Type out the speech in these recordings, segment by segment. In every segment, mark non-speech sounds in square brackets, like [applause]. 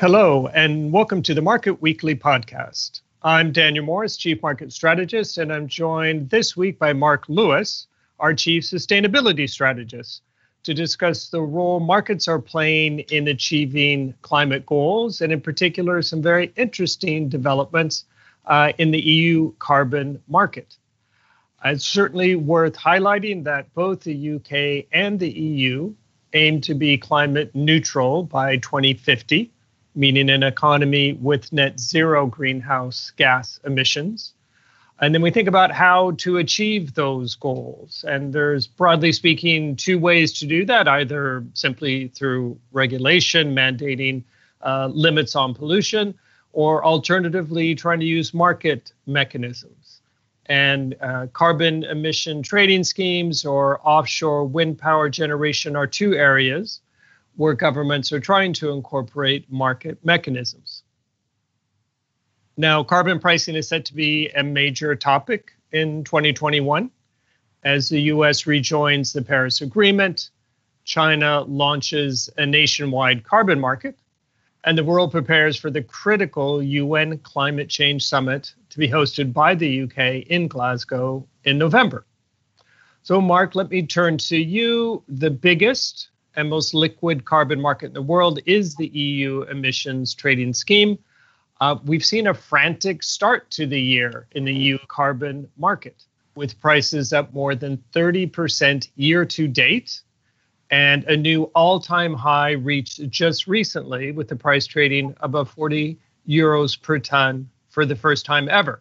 Hello, and welcome to the Market Weekly podcast. I'm Daniel Morris, Chief Market Strategist, and I'm joined this week by Mark Lewis, our Chief Sustainability Strategist, to discuss the role markets are playing in achieving climate goals, and in particular, some very interesting developments uh, in the EU carbon market. It's certainly worth highlighting that both the UK and the EU aim to be climate neutral by 2050 meaning an economy with net zero greenhouse gas emissions. And then we think about how to achieve those goals. And there's, broadly speaking, two ways to do that either simply through regulation, mandating uh, limits on pollution, or alternatively, trying to use market mechanisms. And uh, carbon emission trading schemes or offshore wind power generation are two areas where governments are trying to incorporate market mechanisms. Now, carbon pricing is set to be a major topic in 2021 as the US rejoins the Paris Agreement, China launches a nationwide carbon market, and the world prepares for the critical UN Climate Change Summit to be hosted by the UK in Glasgow in November. So, Mark, let me turn to you. The biggest and most liquid carbon market in the world is the EU emissions trading scheme. Uh, we've seen a frantic start to the year in the EU carbon market, with prices up more than 30% year to date, and a new all time high reached just recently, with the price trading above 40 euros per ton for the first time ever.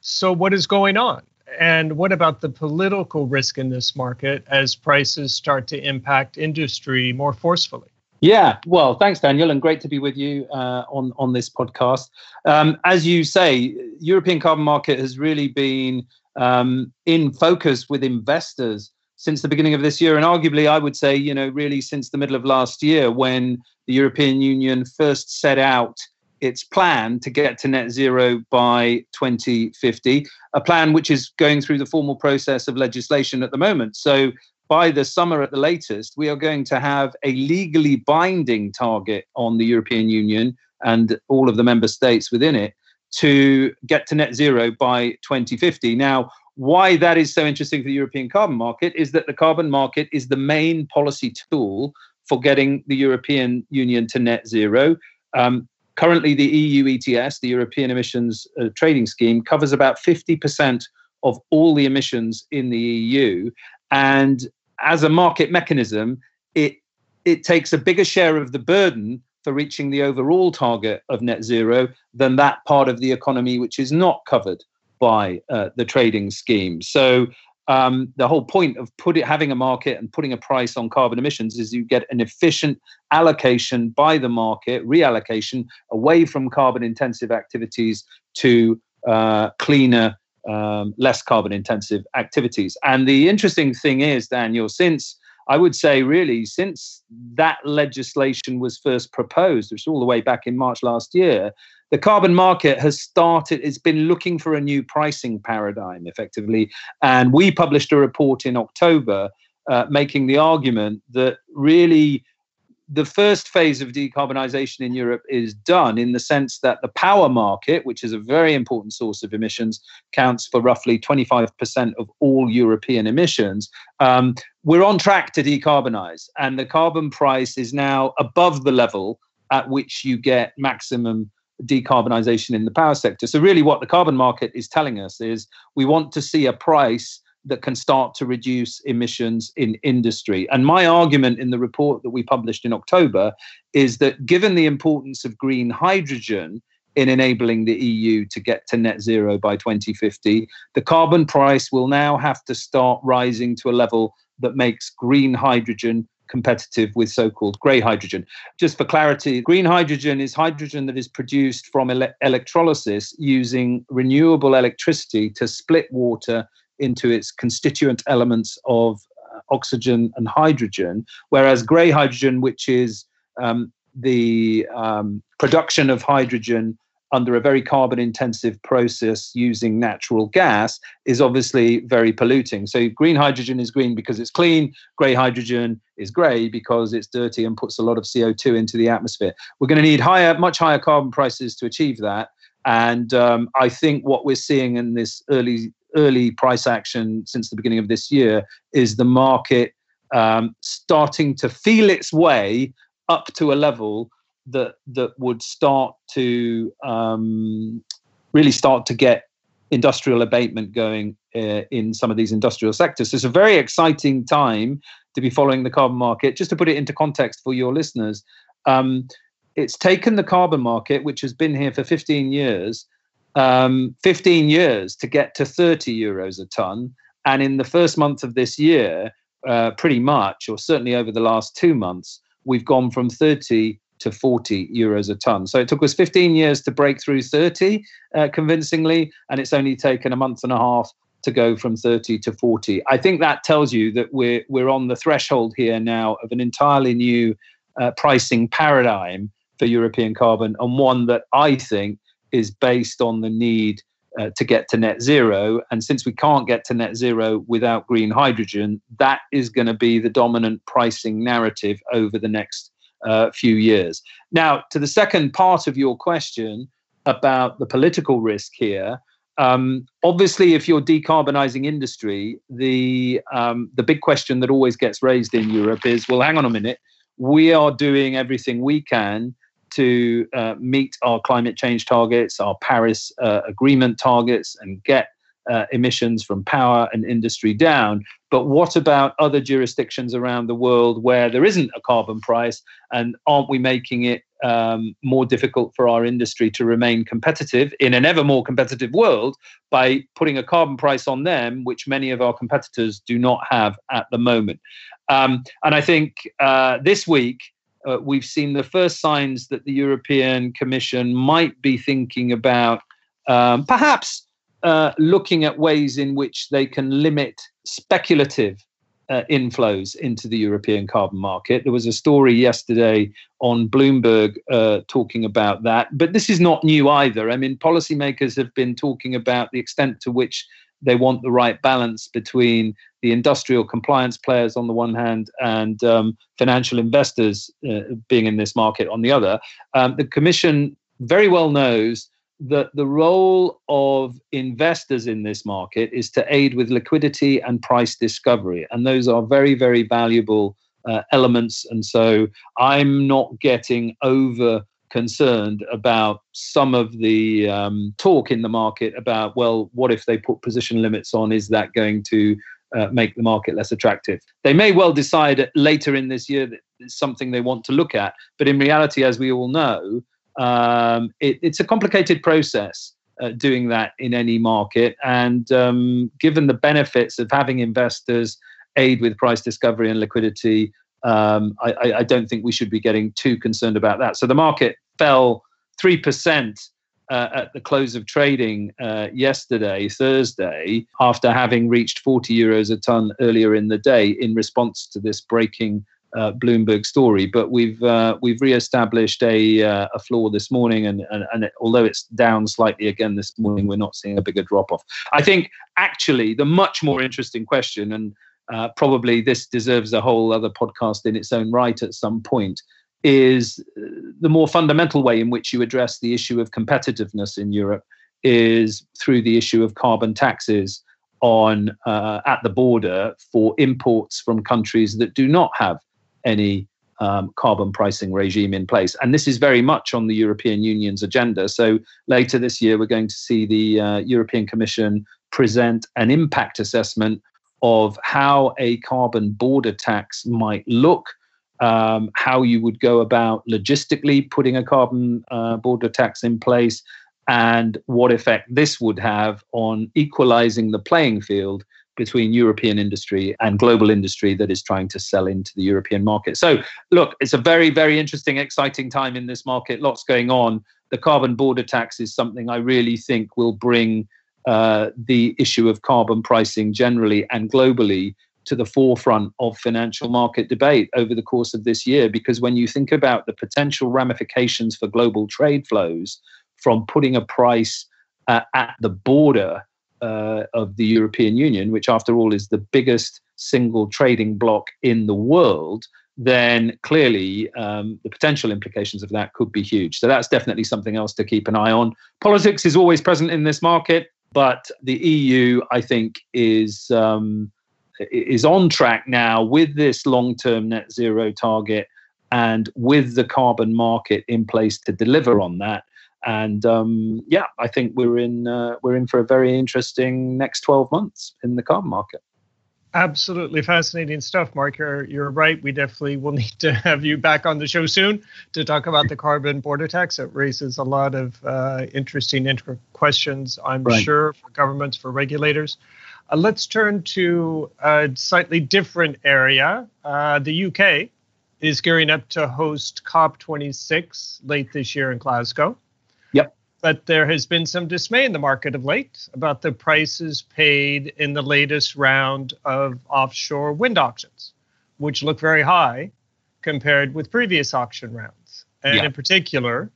So, what is going on? And what about the political risk in this market as prices start to impact industry more forcefully? Yeah, well, thanks, Daniel, and great to be with you uh, on on this podcast. Um, as you say, European carbon market has really been um, in focus with investors since the beginning of this year, and arguably, I would say, you know, really since the middle of last year, when the European Union first set out its plan to get to net zero by 2050, a plan which is going through the formal process of legislation at the moment. So, by the summer at the latest, we are going to have a legally binding target on the European Union and all of the member states within it to get to net zero by 2050. Now, why that is so interesting for the European carbon market is that the carbon market is the main policy tool for getting the European Union to net zero. Um, Currently, the EU ETS, the European Emissions uh, Trading Scheme, covers about 50% of all the emissions in the EU. And as a market mechanism, it, it takes a bigger share of the burden for reaching the overall target of net zero than that part of the economy which is not covered by uh, the trading scheme. So um, the whole point of having a market and putting a price on carbon emissions is you get an efficient allocation by the market, reallocation away from carbon intensive activities to uh, cleaner, um, less carbon intensive activities. And the interesting thing is, Daniel, since I would say, really, since that legislation was first proposed, which is all the way back in March last year, the carbon market has started, it's been looking for a new pricing paradigm effectively. And we published a report in October uh, making the argument that really the first phase of decarbonisation in Europe is done in the sense that the power market, which is a very important source of emissions, counts for roughly 25% of all European emissions. Um, we're on track to decarbonise, and the carbon price is now above the level at which you get maximum decarbonisation in the power sector. So, really, what the carbon market is telling us is we want to see a price that can start to reduce emissions in industry. And my argument in the report that we published in October is that given the importance of green hydrogen in enabling the EU to get to net zero by 2050, the carbon price will now have to start rising to a level that makes green hydrogen competitive with so called grey hydrogen. Just for clarity, green hydrogen is hydrogen that is produced from ele- electrolysis using renewable electricity to split water into its constituent elements of uh, oxygen and hydrogen, whereas grey hydrogen, which is um, the um, production of hydrogen under a very carbon intensive process using natural gas is obviously very polluting. So, green hydrogen is green because it's clean, grey hydrogen is grey because it's dirty and puts a lot of CO2 into the atmosphere. We're going to need higher, much higher carbon prices to achieve that. And um, I think what we're seeing in this early early price action since the beginning of this year is the market um, starting to feel its way up to a level that that would start to um, really start to get industrial abatement going uh, in some of these industrial sectors. So it's a very exciting time to be following the carbon market. Just to put it into context for your listeners, um, it's taken the carbon market, which has been here for 15 years, um, 15 years to get to 30 euros a ton. And in the first month of this year, uh, pretty much, or certainly over the last two months, we've gone from 30 to 40 euros a ton. So it took us 15 years to break through 30 uh, convincingly, and it's only taken a month and a half to go from 30 to 40. I think that tells you that we're we're on the threshold here now of an entirely new uh, pricing paradigm for European carbon, and one that I think is based on the need uh, to get to net zero. And since we can't get to net zero without green hydrogen, that is going to be the dominant pricing narrative over the next uh, few years. Now, to the second part of your question about the political risk here. Um, obviously, if you're decarbonizing industry, the um, the big question that always gets raised in Europe is, well, hang on a minute, we are doing everything we can to uh, meet our climate change targets, our Paris uh, Agreement targets, and get uh, emissions from power and industry down. But what about other jurisdictions around the world where there isn't a carbon price? And aren't we making it um, more difficult for our industry to remain competitive in an ever more competitive world by putting a carbon price on them, which many of our competitors do not have at the moment? Um, and I think uh, this week, uh, we've seen the first signs that the European Commission might be thinking about um, perhaps uh, looking at ways in which they can limit speculative uh, inflows into the European carbon market. There was a story yesterday on Bloomberg uh, talking about that, but this is not new either. I mean, policymakers have been talking about the extent to which they want the right balance between the industrial compliance players on the one hand and um, financial investors uh, being in this market on the other. Um, the Commission very well knows that the role of investors in this market is to aid with liquidity and price discovery. And those are very, very valuable uh, elements. And so I'm not getting over concerned about some of the um, talk in the market about, well, what if they put position limits on? Is that going to uh, make the market less attractive? They may well decide later in this year that it's something they want to look at. But in reality, as we all know, um, it, it's a complicated process. Uh, doing that in any market. And um, given the benefits of having investors aid with price discovery and liquidity, um, I, I, don't think we should be getting too concerned about that. So the market fell 3% uh, at the close of trading uh, yesterday, Thursday, after having reached 40 euros a ton earlier in the day in response to this breaking uh, Bloomberg story. But we've uh, we've re-established a uh, a floor this morning, and and, and it, although it's down slightly again this morning, we're not seeing a bigger drop off. I think actually the much more interesting question, and uh, probably this deserves a whole other podcast in its own right at some point, is uh, the more fundamental way in which you address the issue of competitiveness in Europe is through the issue of carbon taxes on uh, at the border for imports from countries that do not have any um, carbon pricing regime in place. And this is very much on the European Union's agenda. So later this year, we're going to see the uh, European Commission present an impact assessment of how a carbon border tax might look. Um, how you would go about logistically putting a carbon uh, border tax in place, and what effect this would have on equalizing the playing field between European industry and global industry that is trying to sell into the European market. So, look, it's a very, very interesting, exciting time in this market. Lots going on. The carbon border tax is something I really think will bring uh, the issue of carbon pricing generally and globally to the forefront of financial market debate over the course of this year. Because when you think about the potential ramifications for global trade flows from putting a price uh, at the border uh, of the European Union, which, after all, is the biggest single trading bloc in the world, then clearly um, the potential implications of that could be huge. So that's definitely something else to keep an eye on. Politics is always present in this market, but the EU, I think, is um, is on track now with this long-term net zero target and with the carbon market in place to deliver on that. And um, yeah, I think we're in uh, we're in for a very interesting next 12 months in the carbon market. Absolutely fascinating stuff, Mark. You're, you're right. We definitely will [laughs] need to have you back on the show soon to talk about the carbon border tax. It raises a lot of uh, interesting inter- questions, I'm right. sure, for governments, for regulators. Uh, let's turn to a slightly different area. Uh, the UK is gearing up to host COP26 late this year in Glasgow but there has been some dismay in the market of late about the prices paid in the latest round of offshore wind auctions, which look very high compared with previous auction rounds. And yeah. in particular,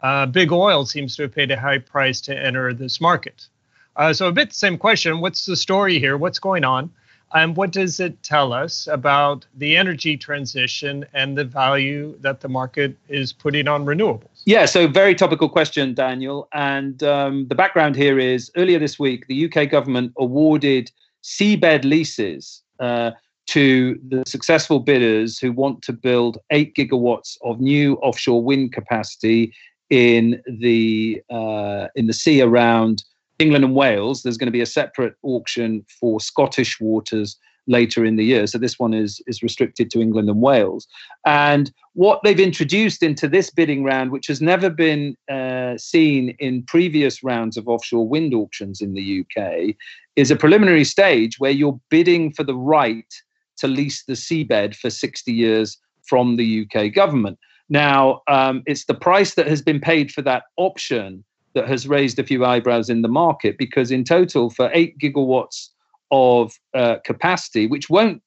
uh, big oil seems to have paid a high price to enter this market. Uh, so, a bit the same question what's the story here? What's going on? And what does it tell us about the energy transition and the value that the market is putting on renewables? Yeah, so very topical question, Daniel. And um, the background here is earlier this week, the UK government awarded seabed leases uh, to the successful bidders who want to build eight gigawatts of new offshore wind capacity in the uh, in the sea around England and Wales, there's going to be a separate auction for Scottish waters later in the year. So this one is is restricted to England and Wales. And what they've introduced into this bidding round, which has never been uh, seen in previous rounds of offshore wind auctions in the UK, is a preliminary stage where you're bidding for the right to lease the seabed for 60 years from the UK government. Now, um, it's the price that has been paid for that option that has raised a few eyebrows in the market because in total for 8 gigawatts of uh, capacity which won't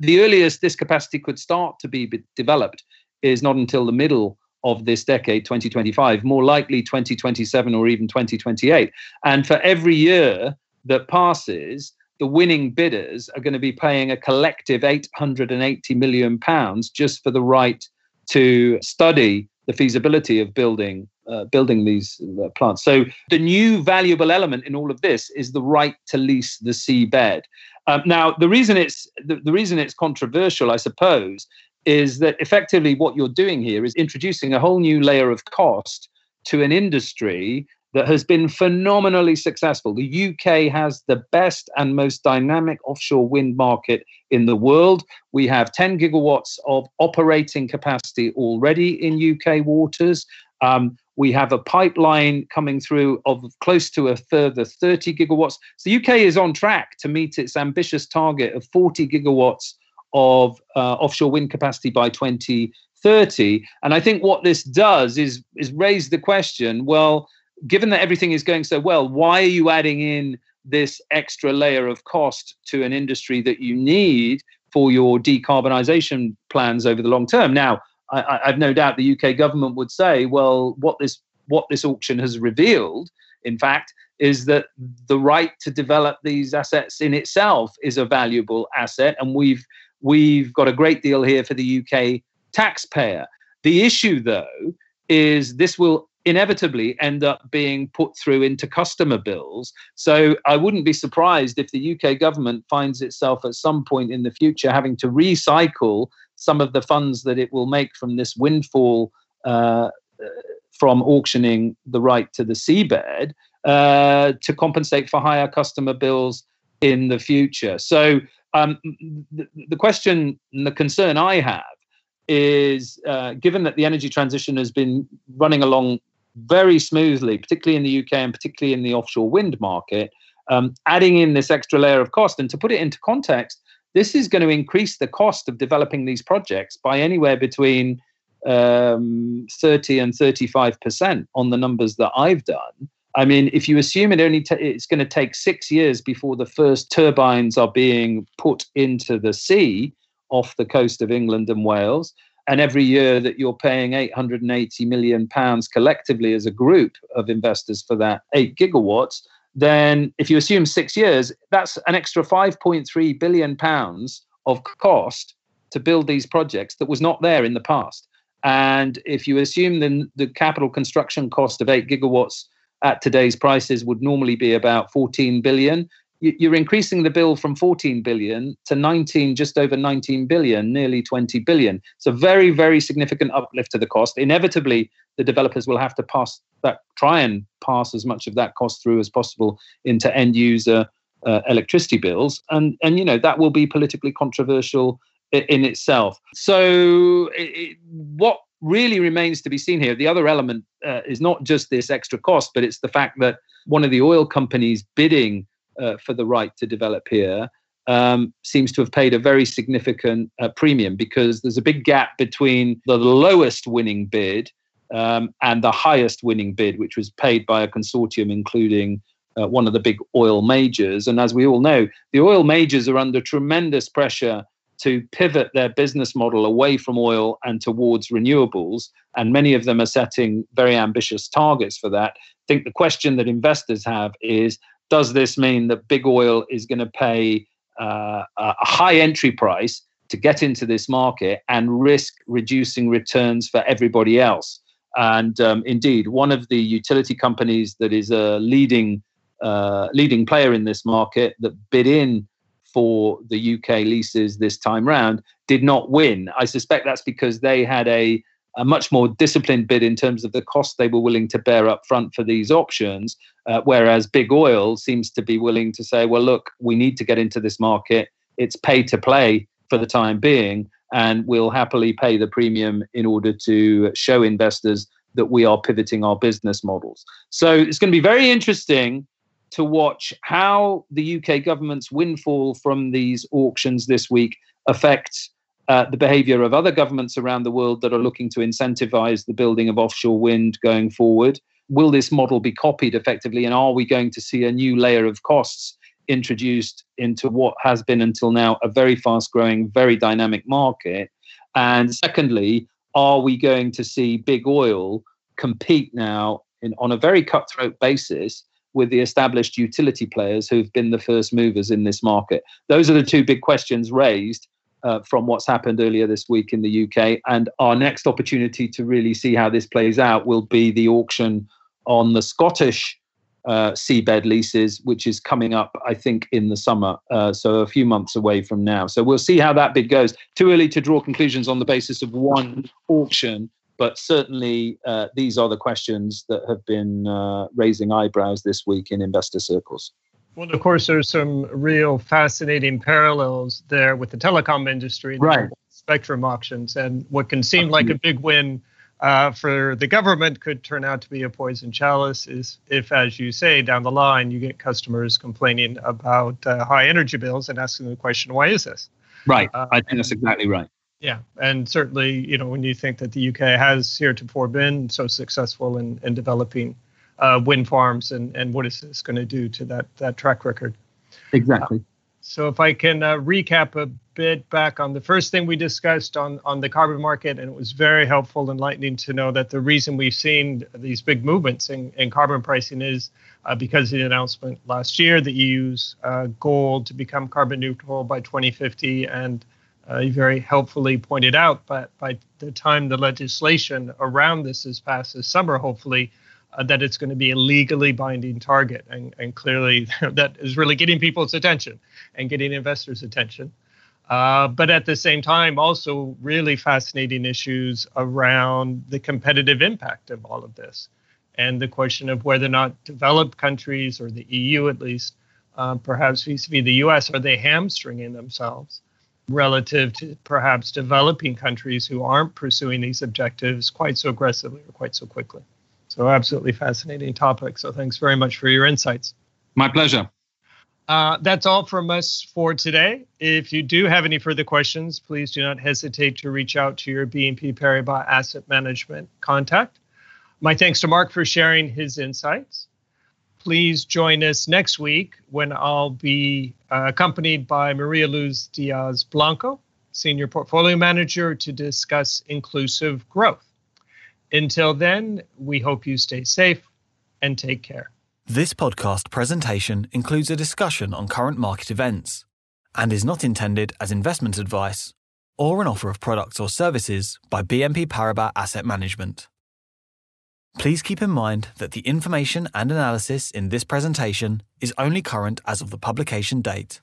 the earliest this capacity could start to be developed is not until the middle of this decade 2025 more likely 2027 or even 2028 and for every year that passes the winning bidders are going to be paying a collective 880 million pounds just for the right to study the feasibility of building uh, building these uh, plants. So the new valuable element in all of this is the right to lease the seabed. Um, now, the reason it's the, the reason it's controversial, I suppose, is that effectively what you're doing here is introducing a whole new layer of cost to an industry that has been phenomenally successful. The UK has the best and most dynamic offshore wind market in the world. We have 10 gigawatts of operating capacity already in UK waters. Um, we have a pipeline coming through of close to a further 30 gigawatts. So the UK is on track to meet its ambitious target of 40 gigawatts of uh, offshore wind capacity by 2030. And I think what this does is is raise the question: Well, given that everything is going so well, why are you adding in this extra layer of cost to an industry that you need for your decarbonisation plans over the long term? Now I, have no doubt the UK government would say, well, what this what this auction has revealed, in fact, is that the right to develop these assets in itself is a valuable asset, and we've we've got a great deal here for the UK taxpayer. The issue, though, is this will inevitably end up being put through into customer bills. So I wouldn't be surprised if the UK government finds itself at some point in the future having to recycle some of the funds that it will make from this windfall uh, from auctioning the right to the seabed uh, to compensate for higher customer bills in the future. So um, the, the, question and the concern I have is uh, given that the energy transition has been running along very smoothly, particularly in the UK and particularly in the offshore wind market, um, adding in this extra layer of cost. And to put it into context, this is going to increase the cost of developing these projects by anywhere between um, 30 and 35% on the numbers that I've done. I mean, if you assume it only t- it's going to take six years before the first turbines are being put into the sea off the coast of England and Wales, and every year that you're paying 880 million pounds collectively as a group of investors for that 8 gigawatts then if you assume 6 years that's an extra 5.3 billion pounds of cost to build these projects that was not there in the past. And if you assume then the capital construction cost of 8 gigawatts at today's prices would normally be about 14 billion you're increasing the bill from 14 billion to 19 just over 19 billion nearly 20 billion. It's a very very significant uplift to the cost. Inevitably the developers will have to pass that try and pass as much of that cost through as possible into end user uh, electricity bills. And and you know that will be politically controversial in, itself. So it, what really remains to be seen here the other element uh, is not just this extra cost but it's the fact that one of the oil companies bidding uh, for the right to develop here um, seems to have paid a very significant uh, premium because there's a big gap between the lowest winning bid um, and the highest winning bid, which was paid by a consortium including uh, one of the big oil majors. And as we all know, the oil majors are under tremendous pressure to pivot their business model away from oil and towards renewables. And many of them are setting very ambitious targets for that. I think the question that investors have is does this mean that big oil is going to pay uh, a high entry price to get into this market and risk reducing returns for everybody else? And um, indeed, one of the utility companies that is a leading uh, leading player in this market that bid in for the UK leases this time round did not win. I suspect that's because they had a a much more disciplined bid in terms of the cost they were willing to bear up front for these options. Uh, whereas big oil seems to be willing to say, well, look, we need to get into this market. It's pay to play for the time being, and we'll happily pay the premium in order to show investors that we are pivoting our business models. So it's going to be very interesting to watch how the UK government's windfall from these auctions this week affects uh, the behavior of other governments around the world that are looking to incentivize the building of offshore wind going forward. Will this model be copied effectively? And are we going to see a new layer of costs introduced into what has been until now a very fast growing, very dynamic market? And secondly, are we going to see big oil compete now in, on a very cutthroat basis with the established utility players who've been the first movers in this market? Those are the two big questions raised uh, from what's happened earlier this week in the UK. And our next opportunity to really see how this plays out will be the auction on the Scottish uh, seabed leases, which is coming up, I think, in the summer. Uh, so a few months away from now. So we'll see how that bid goes. Too early to draw conclusions on the basis of one auction. But certainly, uh, these are the questions that have been uh, raising eyebrows this week in investor circles. Well, of course, there's some real fascinating parallels there with the telecom industry, right? Spectrum auctions, and what can seem like a big win uh, for the government could turn out to be a poison chalice. Is if, as you say, down the line you get customers complaining about uh, high energy bills and asking the question, "Why is this?" Right. Uh, I think that's exactly right. Yeah, and certainly, you know, when you think that the UK has heretofore been so successful in, in developing uh, wind farms and, and what is this going to do to that, that track record. Exactly. Uh, so if I can uh, recap a bit back on the first thing we discussed on, on the carbon market, and it was very helpful, and enlightening to know that the reason we've seen these big movements in, in carbon pricing is uh, because of the announcement last year, the EU's uh, goal to become carbon neutral by 2050, and uh, you very helpfully pointed out, but by the time the legislation around this is passed this summer, hopefully, uh, that it's going to be a legally binding target. And, and clearly, [laughs] that is really getting people's attention and getting investors' attention. Uh, but at the same time, also really fascinating issues around the competitive impact of all of this and the question of whether or not developed countries or the EU at least, uh, perhaps vis a vis the US, are they hamstringing themselves relative to perhaps developing countries who aren't pursuing these objectives quite so aggressively or quite so quickly? So, absolutely fascinating topic. So, thanks very much for your insights. My pleasure. Uh, that's all from us for today. If you do have any further questions, please do not hesitate to reach out to your BNP Paribas Asset Management contact. My thanks to Mark for sharing his insights. Please join us next week when I'll be uh, accompanied by Maria Luz Diaz Blanco Senior Portfolio Manager, to discuss inclusive growth. Until then, we hope you stay safe and take care. This podcast presentation includes a discussion on current market events and is not intended as investment advice or an offer of products or services by BNP Paribas Asset Management. Please keep in mind that the information and analysis in this presentation is only current as of the publication date.